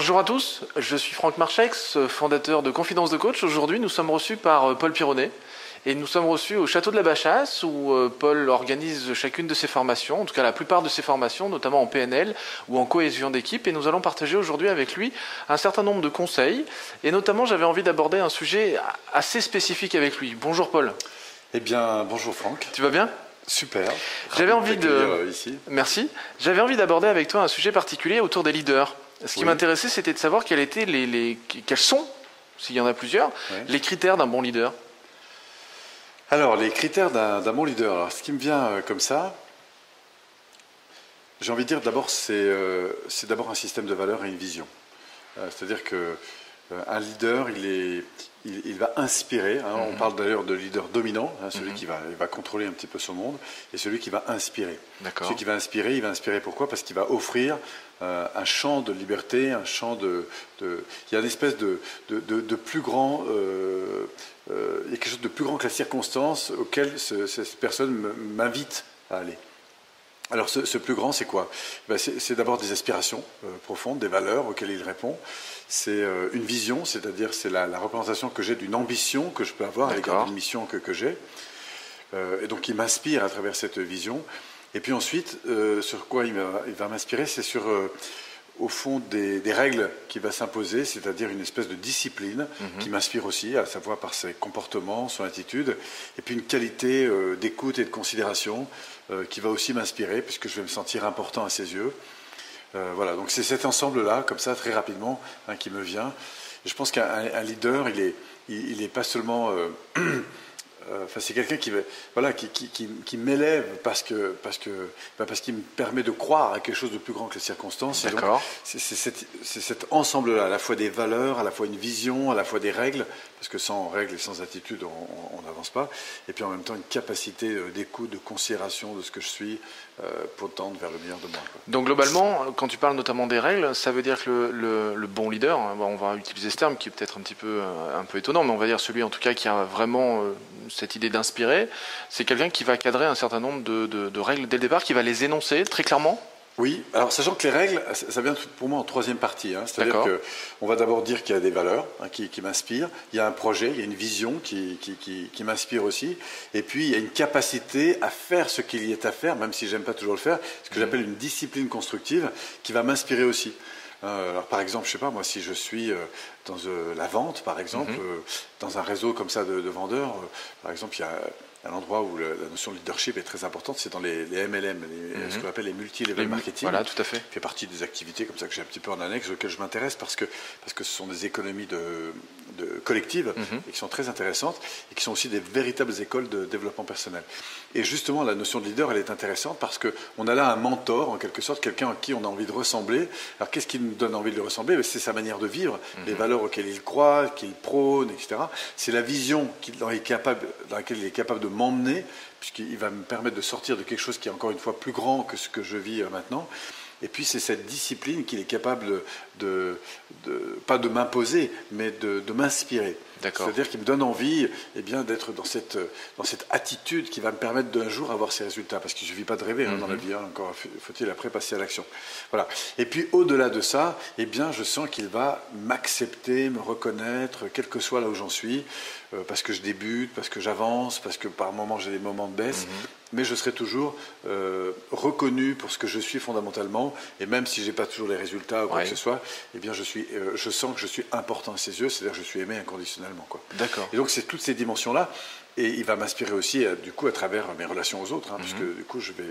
Bonjour à tous, je suis Franck Marchex, fondateur de Confidence de Coach. Aujourd'hui, nous sommes reçus par euh, Paul Pironnet et nous sommes reçus au château de la Bachasse où euh, Paul organise chacune de ses formations, en tout cas la plupart de ses formations, notamment en PNL ou en cohésion d'équipe. Et nous allons partager aujourd'hui avec lui un certain nombre de conseils. Et notamment, j'avais envie d'aborder un sujet assez spécifique avec lui. Bonjour Paul. Eh bien, bonjour Franck. Tu vas bien? Super. J'avais envie de. Euh, ici. Merci. J'avais envie d'aborder avec toi un sujet particulier autour des leaders. Ce qui m'intéressait, c'était de savoir quels, étaient les, quels sont, s'il y en a plusieurs, les critères d'un bon leader. Alors, les critères d'un bon leader. Alors, ce qui me vient euh, comme ça, j'ai envie de dire d'abord, c'est euh, d'abord un système de valeurs et une vision. Euh, c'est-à-dire que un leader, il, est, il, va inspirer. Hein. On mhm. parle d'ailleurs de leader dominant, hein, celui mhm. qui va, va, contrôler un petit peu son monde, et celui qui va inspirer. Celui qui va inspirer, il va inspirer pourquoi? Parce qu'il va offrir euh, un champ de liberté, un champ de, il y a une espèce de, de, plus grand, euh, euh, il y a quelque chose de plus grand que la circonstance auquel cette personne m'invite à aller. Alors ce, plus grand, c'est quoi? Ben, C'est d'abord des aspirations profondes, des valeurs auxquelles il répond. C'est une vision, c'est-à-dire c'est la, représentation que j'ai d'une ambition que je peux avoir avec une mission que, que j'ai. et donc il m'inspire à travers cette vision. Et puis ensuite, euh, sur quoi il va, m'inspirer, c'est sur, euh, au fond, des, règles qui va s'imposer, c'est-à-dire une espèce de discipline mhm. qui m'inspire aussi, à savoir par ses comportements, son attitude, et puis une qualité euh, d'écoute et de considération qui va aussi m'inspirer, puisque je vais me sentir important à ses yeux. voilà, donc c'est cet ensemble-là, comme ça, très rapidement, hein, qui me vient. je pense qu'un leader, il n'est il, est pas seulement euh, c'est quelqu'un qui, voilà, qui, qui, m'élève parce que parce que bah, parce qu'il me permet de croire à quelque chose de plus grand que les circonstances. D'accord. C'est cet ensemble-là, à la fois des valeurs, à la fois une vision, à la fois des règles, parce que sans règles et sans attitude, on n'avance pas. Et puis en même temps, une capacité euh, d'écoute, de considération de ce que je suis euh, pour tendre vers le meilleur de moi. Donc globalement, quand tu parles notamment des règles, ça veut dire que le, le, bon leader, hein, on va utiliser ce terme qui est peut-être un petit peu, un peu étonnant, mais on va dire celui en tout cas qui a vraiment cette idée d'inspirer, c'est quelqu'un qui va cadrer un certain nombre de, de, de règles dès le départ, qui va les énoncer très clairement oui, alors sachant que les règles, ça vient pour moi en troisième partie. Hein. C'est-à-dire qu'on va d'abord dire qu'il y a des valeurs hein, qui, m'inspirent, il y a un projet, il y a une vision qui, qui, m'inspire aussi, et puis il y a une capacité à faire ce qu'il y est à faire, même si j'aime pas toujours le faire, ce que mmh. j'appelle une discipline constructive qui va m'inspirer aussi. Euh, alors, par exemple, je sais pas, moi, si je suis euh, dans euh, la vente, par exemple, mmh. dans un réseau comme ça de, de vendeurs, par exemple, il y a un endroit où la notion de leadership est très importante, c'est dans les, MLM, ce mhm. qu'on appelle les multi-level marketing. Voilà, tout à fait. fait partie des activités comme ça que j'ai un petit peu en annexe, auxquelles je m'intéresse parce que, parce que ce sont des économies de, de collectives mhm. et qui sont très intéressantes et qui sont aussi des véritables écoles de développement personnel. Et justement, la notion de leader, elle est intéressante parce qu'on a là un mentor, en quelque sorte, quelqu'un à qui on a envie de ressembler. Alors, qu'est-ce qui nous donne envie de le ressembler? C'est sa manière de vivre, mhm. les valeurs auxquelles il croit, qu'il prône, etc. C'est la vision dans, dans laquelle il est capable de m'emmener, puisqu'il va me permettre de sortir de quelque chose qui est encore une fois plus grand que ce que je vis euh, maintenant. Et puis c'est cette discipline qu'il est capable de, pas de m'imposer, mais de, m'inspirer. C'est-à-dire qu'il me donne envie eh bien, d'être dans cette, dans cette attitude qui va me permettre d'un jour avoir ces résultats. Parce qu'il ne suffit pas de rêver hein, dans la mhm. vie, hein, encore faut-il après passer à l'action. Voilà. Et puis au-delà de ça, eh bien, je sens qu'il va m'accepter, me reconnaître, quel que soit là où j'en suis, euh, parce que je débute, parce que j'avance, parce que par moments j'ai des moments de baisse. Mhm mais je serai toujours euh, reconnu pour ce que je suis fondamentalement, et même si je n'ai pas toujours les résultats ou quoi que ce soit, eh bien je, suis, euh, je sens que je suis important à ses yeux, c'est-à-dire que je suis aimé inconditionnellement. D'accord. Et donc c'est toutes ces dimensions-là, et il va m'inspirer aussi euh, du coup à travers mes relations aux autres, hein, puisque mhm. du coup je vais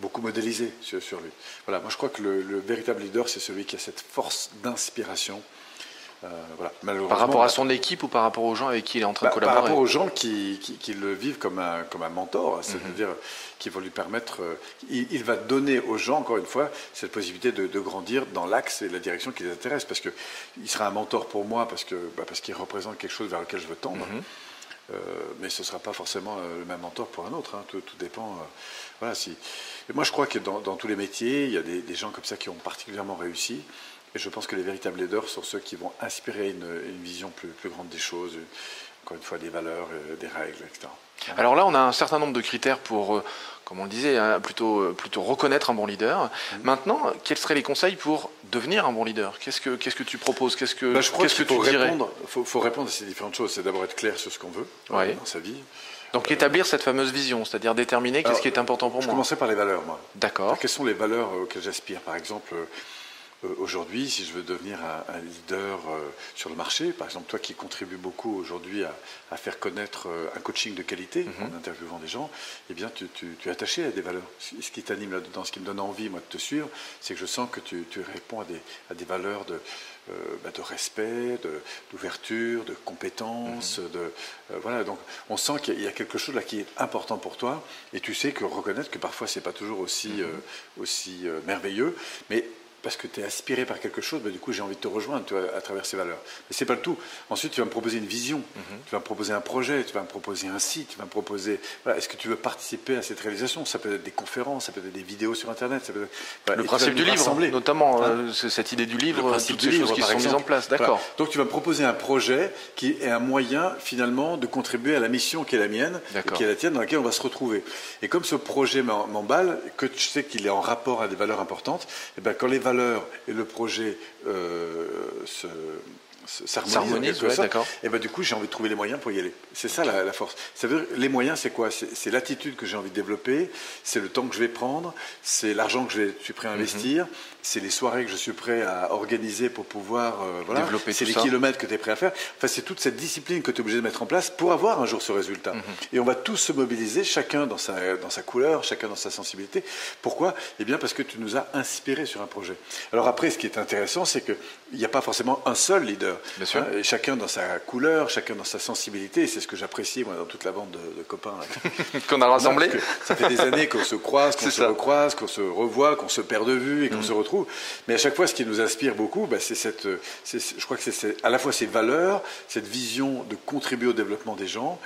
beaucoup modéliser sur, lui. Voilà, moi je crois que le véritable leader, c'est celui qui a cette force d'inspiration euh, par rapport à son équipe ou par rapport aux gens avec qui il est en train de bah, collaborer Par rapport aux gens qui, le vivent comme un, comme un mentor, c'est-à-dire mhm. qui vont lui permettre. Euh, il, va donner aux gens, encore une fois, cette possibilité de, grandir dans l'axe et la direction qui les intéresse. Parce qu'il sera un mentor pour moi parce qu'il bah, parce qu'il représente quelque chose vers lequel je veux tendre. Mhm. Euh, mais ce ne sera pas forcément le même mentor pour un autre. Hein. Tout, dépend. voilà, si. Et moi, je crois que dans, tous les métiers, il y a des, des gens comme ça qui ont particulièrement réussi. Et je pense que les véritables leaders sont ceux qui vont inspirer une, vision plus, plus, grande des choses, encore une fois des valeurs, euh, des règles, etc. Alors là, on a un certain nombre de critères pour euh, comme on le disait, hein, plutôt, plutôt reconnaître un bon leader. Mmh. Maintenant, quels seraient les conseils pour devenir un bon leader? Qu'est-ce que tu proposes? Qu'est-ce que bah, je qu'est-ce que tu dirais? répondre, faut, faut, répondre à ces différentes choses. C'est d'abord être clair sur ce qu'on veut dans sa vie. Donc établir cette fameuse vision, c'est-à-dire déterminer qu'est-ce qui est important pour moi. Je commençais par les valeurs, moi. D'accord. Quelles sont les valeurs auxquelles j'aspire? Par exemple, euh, aujourd'hui, si je veux devenir un, leader euh, sur le marché, par exemple toi qui contribues beaucoup aujourd'hui à, faire connaître euh, un coaching de qualité mhm. en interviewant des gens, eh bien tu, es attaché à des valeurs. Ce qui t'anime là-dedans, ce qui me donne envie moi de te suivre, c'est que je sens que tu, réponds à des, à des valeurs de, bah, de respect, d'ouverture, de, compétence. Mhm. De, voilà, donc on sent qu'il y a quelque chose là qui est important pour toi, et tu sais que reconnaître que parfois c'est pas toujours aussi, mhm. aussi merveilleux, mais parce que tu es aspiré par quelque chose, bah, du coup j'ai envie de te rejoindre à travers ces valeurs. Mais c'est pas le tout. Ensuite, tu vas me proposer une vision, mhm. tu vas me proposer un projet, tu vas me proposer un site, tu vas me proposer. Est-ce que tu veux participer à cette réalisation? Ça peut être des conférences, ça peut être des vidéos sur Internet. Ça peut être... le principe du livre, notamment hein? euh, cette idée du livre, le toutes ces livre, choses qui sont mises en place. D'accord. Donc tu vas me proposer un projet qui est un moyen finalement de contribuer à la mission qui est la mienne, qui est la tienne, dans laquelle on va se retrouver. Et comme ce projet m'emballe, que tu sais qu'il est en rapport à des valeurs importantes, et eh ben quand les valeurs et le projet euh, se, s'harmonise, d'accord. et ben du coup j'ai envie de trouver les moyens pour y aller. C'est ça la, force. Ça veut dire, les moyens c'est quoi? C'est l'attitude que j'ai envie de développer, c'est le temps que je vais prendre, c'est l'argent que je suis prêt à mhm. investir, c'est les soirées que je suis prêt à organiser pour pouvoir euh, voilà, développer c'est les kilomètres que tu es prêt à faire. Enfin c'est toute cette discipline que tu es obligé de mettre en place pour avoir un jour ce résultat. Mhm. Et on va tous se mobiliser, chacun dans sa dans sa couleur, chacun dans sa sensibilité. Pourquoi? Eh bien parce que tu nous as inspiré sur un projet. Alors après ce qui est intéressant c'est que il n'y a pas forcément un seul leader. Et chacun dans sa couleur, chacun dans sa sensibilité. C'est ce que j'apprécie, moi, dans toute la bande de, copains. qu'on a rassemblés. ça fait des années qu'on se croise, qu'on se recroise, qu'on se revoit, qu'on se perd de vue et qu'on mm. se retrouve. Mais à chaque fois, ce qui nous inspire beaucoup, bah, c'est cette, je crois que c'est à la fois ces valeurs, cette vision de contribuer au développement des gens,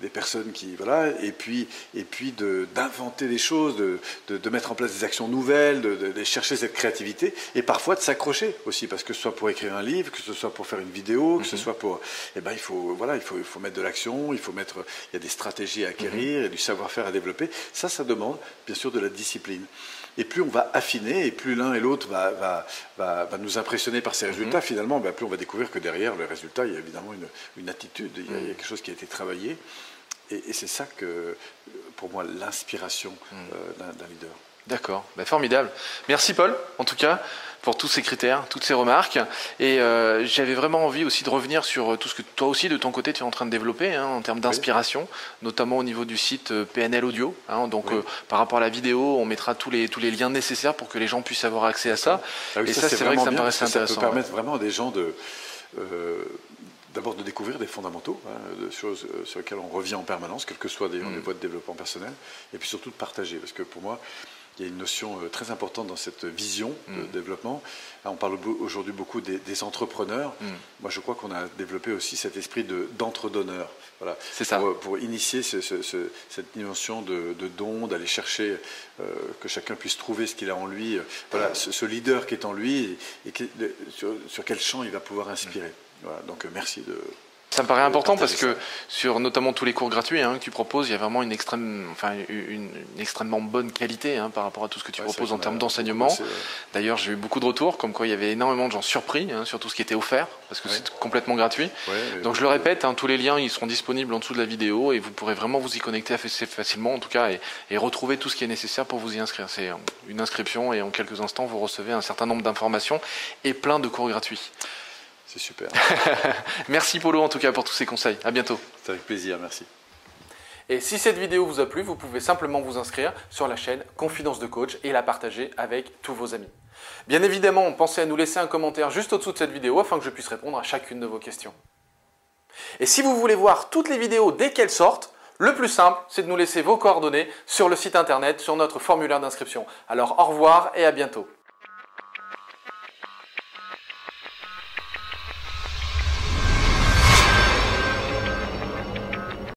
des personnes qui voilà et puis et puis d'inventer des choses de, de, mettre en place des actions nouvelles de, de, chercher cette créativité et parfois de s'accrocher aussi parce que ce soit pour écrire un livre que ce soit pour faire une vidéo que ce mhm. soit pour eh ben il faut voilà il faut il faut mettre de l'action il faut mettre il y a des stratégies à acquérir mhm. et du savoir-faire à développer ça ça demande bien sûr de la discipline et plus on va affiner, et plus l'un et l'autre va, va, va, va, nous impressionner par ces résultats, mhm. finalement, ben, plus on va découvrir que derrière le résultat, il y a évidemment une, une attitude, il y, a, quelque chose qui a été travaillé. Et, c'est ça que, pour moi, l'inspiration mhm. euh, d'un leader. D'accord, ben, formidable. Merci Paul, en tout cas pour tous ces critères, toutes ces remarques. Et euh, j'avais vraiment envie aussi de revenir sur tout ce que toi aussi, de ton côté, tu es en train de développer hein, en termes d'inspiration, notamment au niveau du site euh, PNL Audio. Hein. donc, euh, par rapport à la vidéo, on mettra tous les, tous les liens nécessaires pour que les gens puissent avoir accès à ça. Ah et ça, c'est vrai que ça me paraissait intéressant. Ça peut permettre vraiment à des gens de. D'abord de découvrir des fondamentaux, hein, de choses sur lesquelles on revient en permanence, quelles que soient des, mmh. les voies de développement personnel, et puis surtout de partager. Parce que pour moi, il y a une notion euh, très importante dans cette vision de mm. développement. On parle aujourd'hui beaucoup des, entrepreneurs. Mm. Moi, je crois qu'on a développé aussi cet esprit d'entre-donneur. Voilà. C'est ça. Pour, initier cette dimension de, don, d'aller chercher euh, que chacun puisse trouver ce qu'il a en lui. Voilà, ce, leader qui est en lui et, sur, quel champ il va pouvoir inspirer. Mm. Voilà. Donc, merci de, ça me paraît important parce que sur notamment tous les cours gratuits hein, que tu proposes, il y a vraiment une, extrême, enfin, une, extrêmement bonne qualité hein, par rapport à tout ce que tu proposes en termes d'enseignement. D'ailleurs, j'ai eu beaucoup de retours comme quoi il y avait énormément de gens surpris hein, sur tout ce qui était offert parce que c'est complètement gratuit. Donc je le répète, tous les liens ils seront disponibles en dessous de la vidéo et vous pourrez vraiment vous y connecter assez facilement en tout cas et, et retrouver tout ce qui est nécessaire pour vous y inscrire. C'est une inscription et en quelques instants vous recevez un certain nombre d'informations et plein de cours gratuits. C'est super. merci Polo en tout cas pour tous ces conseils. À bientôt. C'est avec plaisir, merci. Et si cette vidéo vous a plu, vous pouvez simplement vous inscrire sur la chaîne Confidence de Coach et la partager avec tous vos amis. Bien évidemment, pensez à nous laisser un commentaire juste au-dessous de cette vidéo afin que je puisse répondre à chacune de vos questions. Et si vous voulez voir toutes les vidéos dès qu'elles sortent, le plus simple, c'est de nous laisser vos coordonnées sur le site internet, sur notre formulaire d'inscription. Alors au revoir et à bientôt.